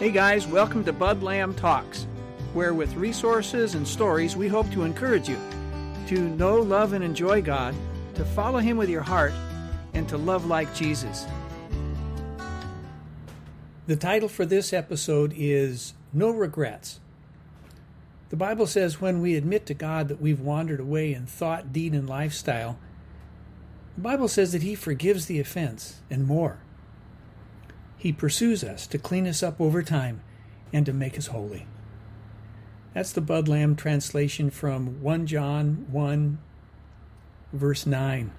Hey guys, welcome to Bud Lamb Talks, where with resources and stories we hope to encourage you to know, love, and enjoy God, to follow Him with your heart, and to love like Jesus. The title for this episode is No Regrets. The Bible says when we admit to God that we've wandered away in thought, deed, and lifestyle, the Bible says that He forgives the offense and more. He pursues us to clean us up over time and to make us holy. That's the Bud Lamb translation from 1 John 1, verse 9.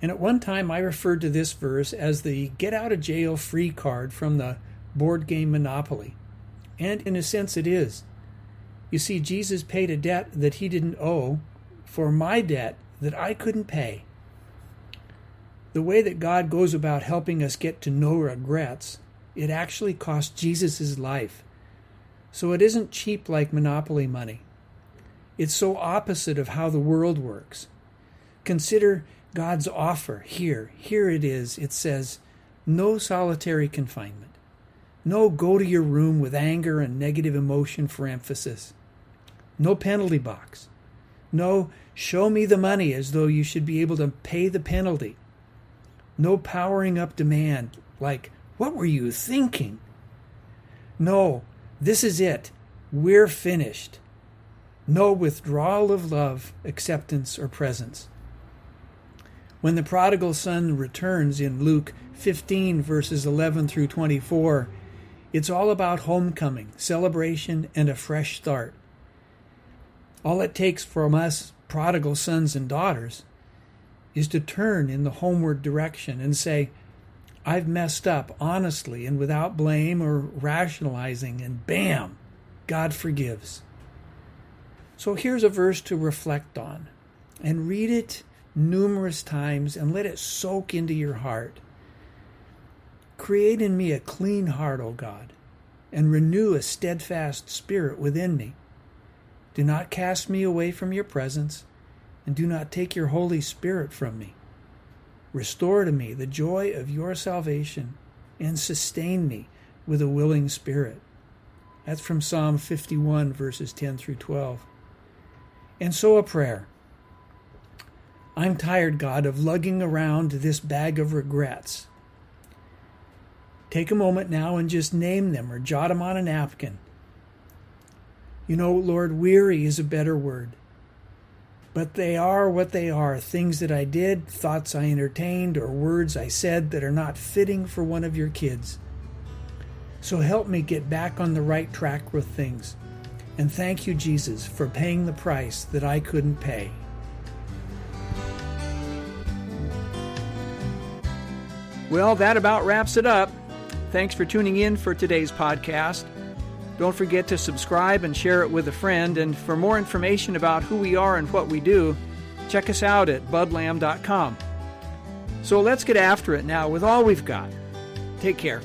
And at one time I referred to this verse as the get out of jail free card from the board game Monopoly. And in a sense it is. You see, Jesus paid a debt that he didn't owe for my debt that I couldn't pay. The way that God goes about helping us get to no regrets, it actually cost Jesus' life. So it isn't cheap like monopoly money. It's so opposite of how the world works. Consider God's offer here. Here it is. It says, no solitary confinement. No go to your room with anger and negative emotion for emphasis. No penalty box. No show me the money as though you should be able to pay the penalty. No powering up demand like, what were you thinking? No, this is it. We're finished. No withdrawal of love, acceptance, or presence. When the prodigal son returns in Luke 15, verses 11 through 24, it's all about homecoming, celebration, and a fresh start. All it takes from us prodigal sons and daughters is to turn in the homeward direction and say, I've messed up honestly and without blame or rationalizing, and bam, God forgives. So here's a verse to reflect on and read it numerous times and let it soak into your heart. Create in me a clean heart, O God, and renew a steadfast spirit within me. Do not cast me away from your presence and do not take your Holy Spirit from me. Restore to me the joy of your salvation and sustain me with a willing spirit. That's from Psalm 51, verses 10 through 12. And so a prayer. I'm tired, God, of lugging around this bag of regrets. Take a moment now and just name them or jot them on a napkin. You know, Lord, weary is a better word but they are what they are things that I did, thoughts I entertained, or words I said that are not fitting for one of your kids. So help me get back on the right track with things. And thank you, Jesus, for paying the price that I couldn't pay. Well, that about wraps it up. Thanks for tuning in for today's podcast. Don't forget to subscribe and share it with a friend. And for more information about who we are and what we do, check us out at budlam.com. So let's get after it now with all we've got. Take care.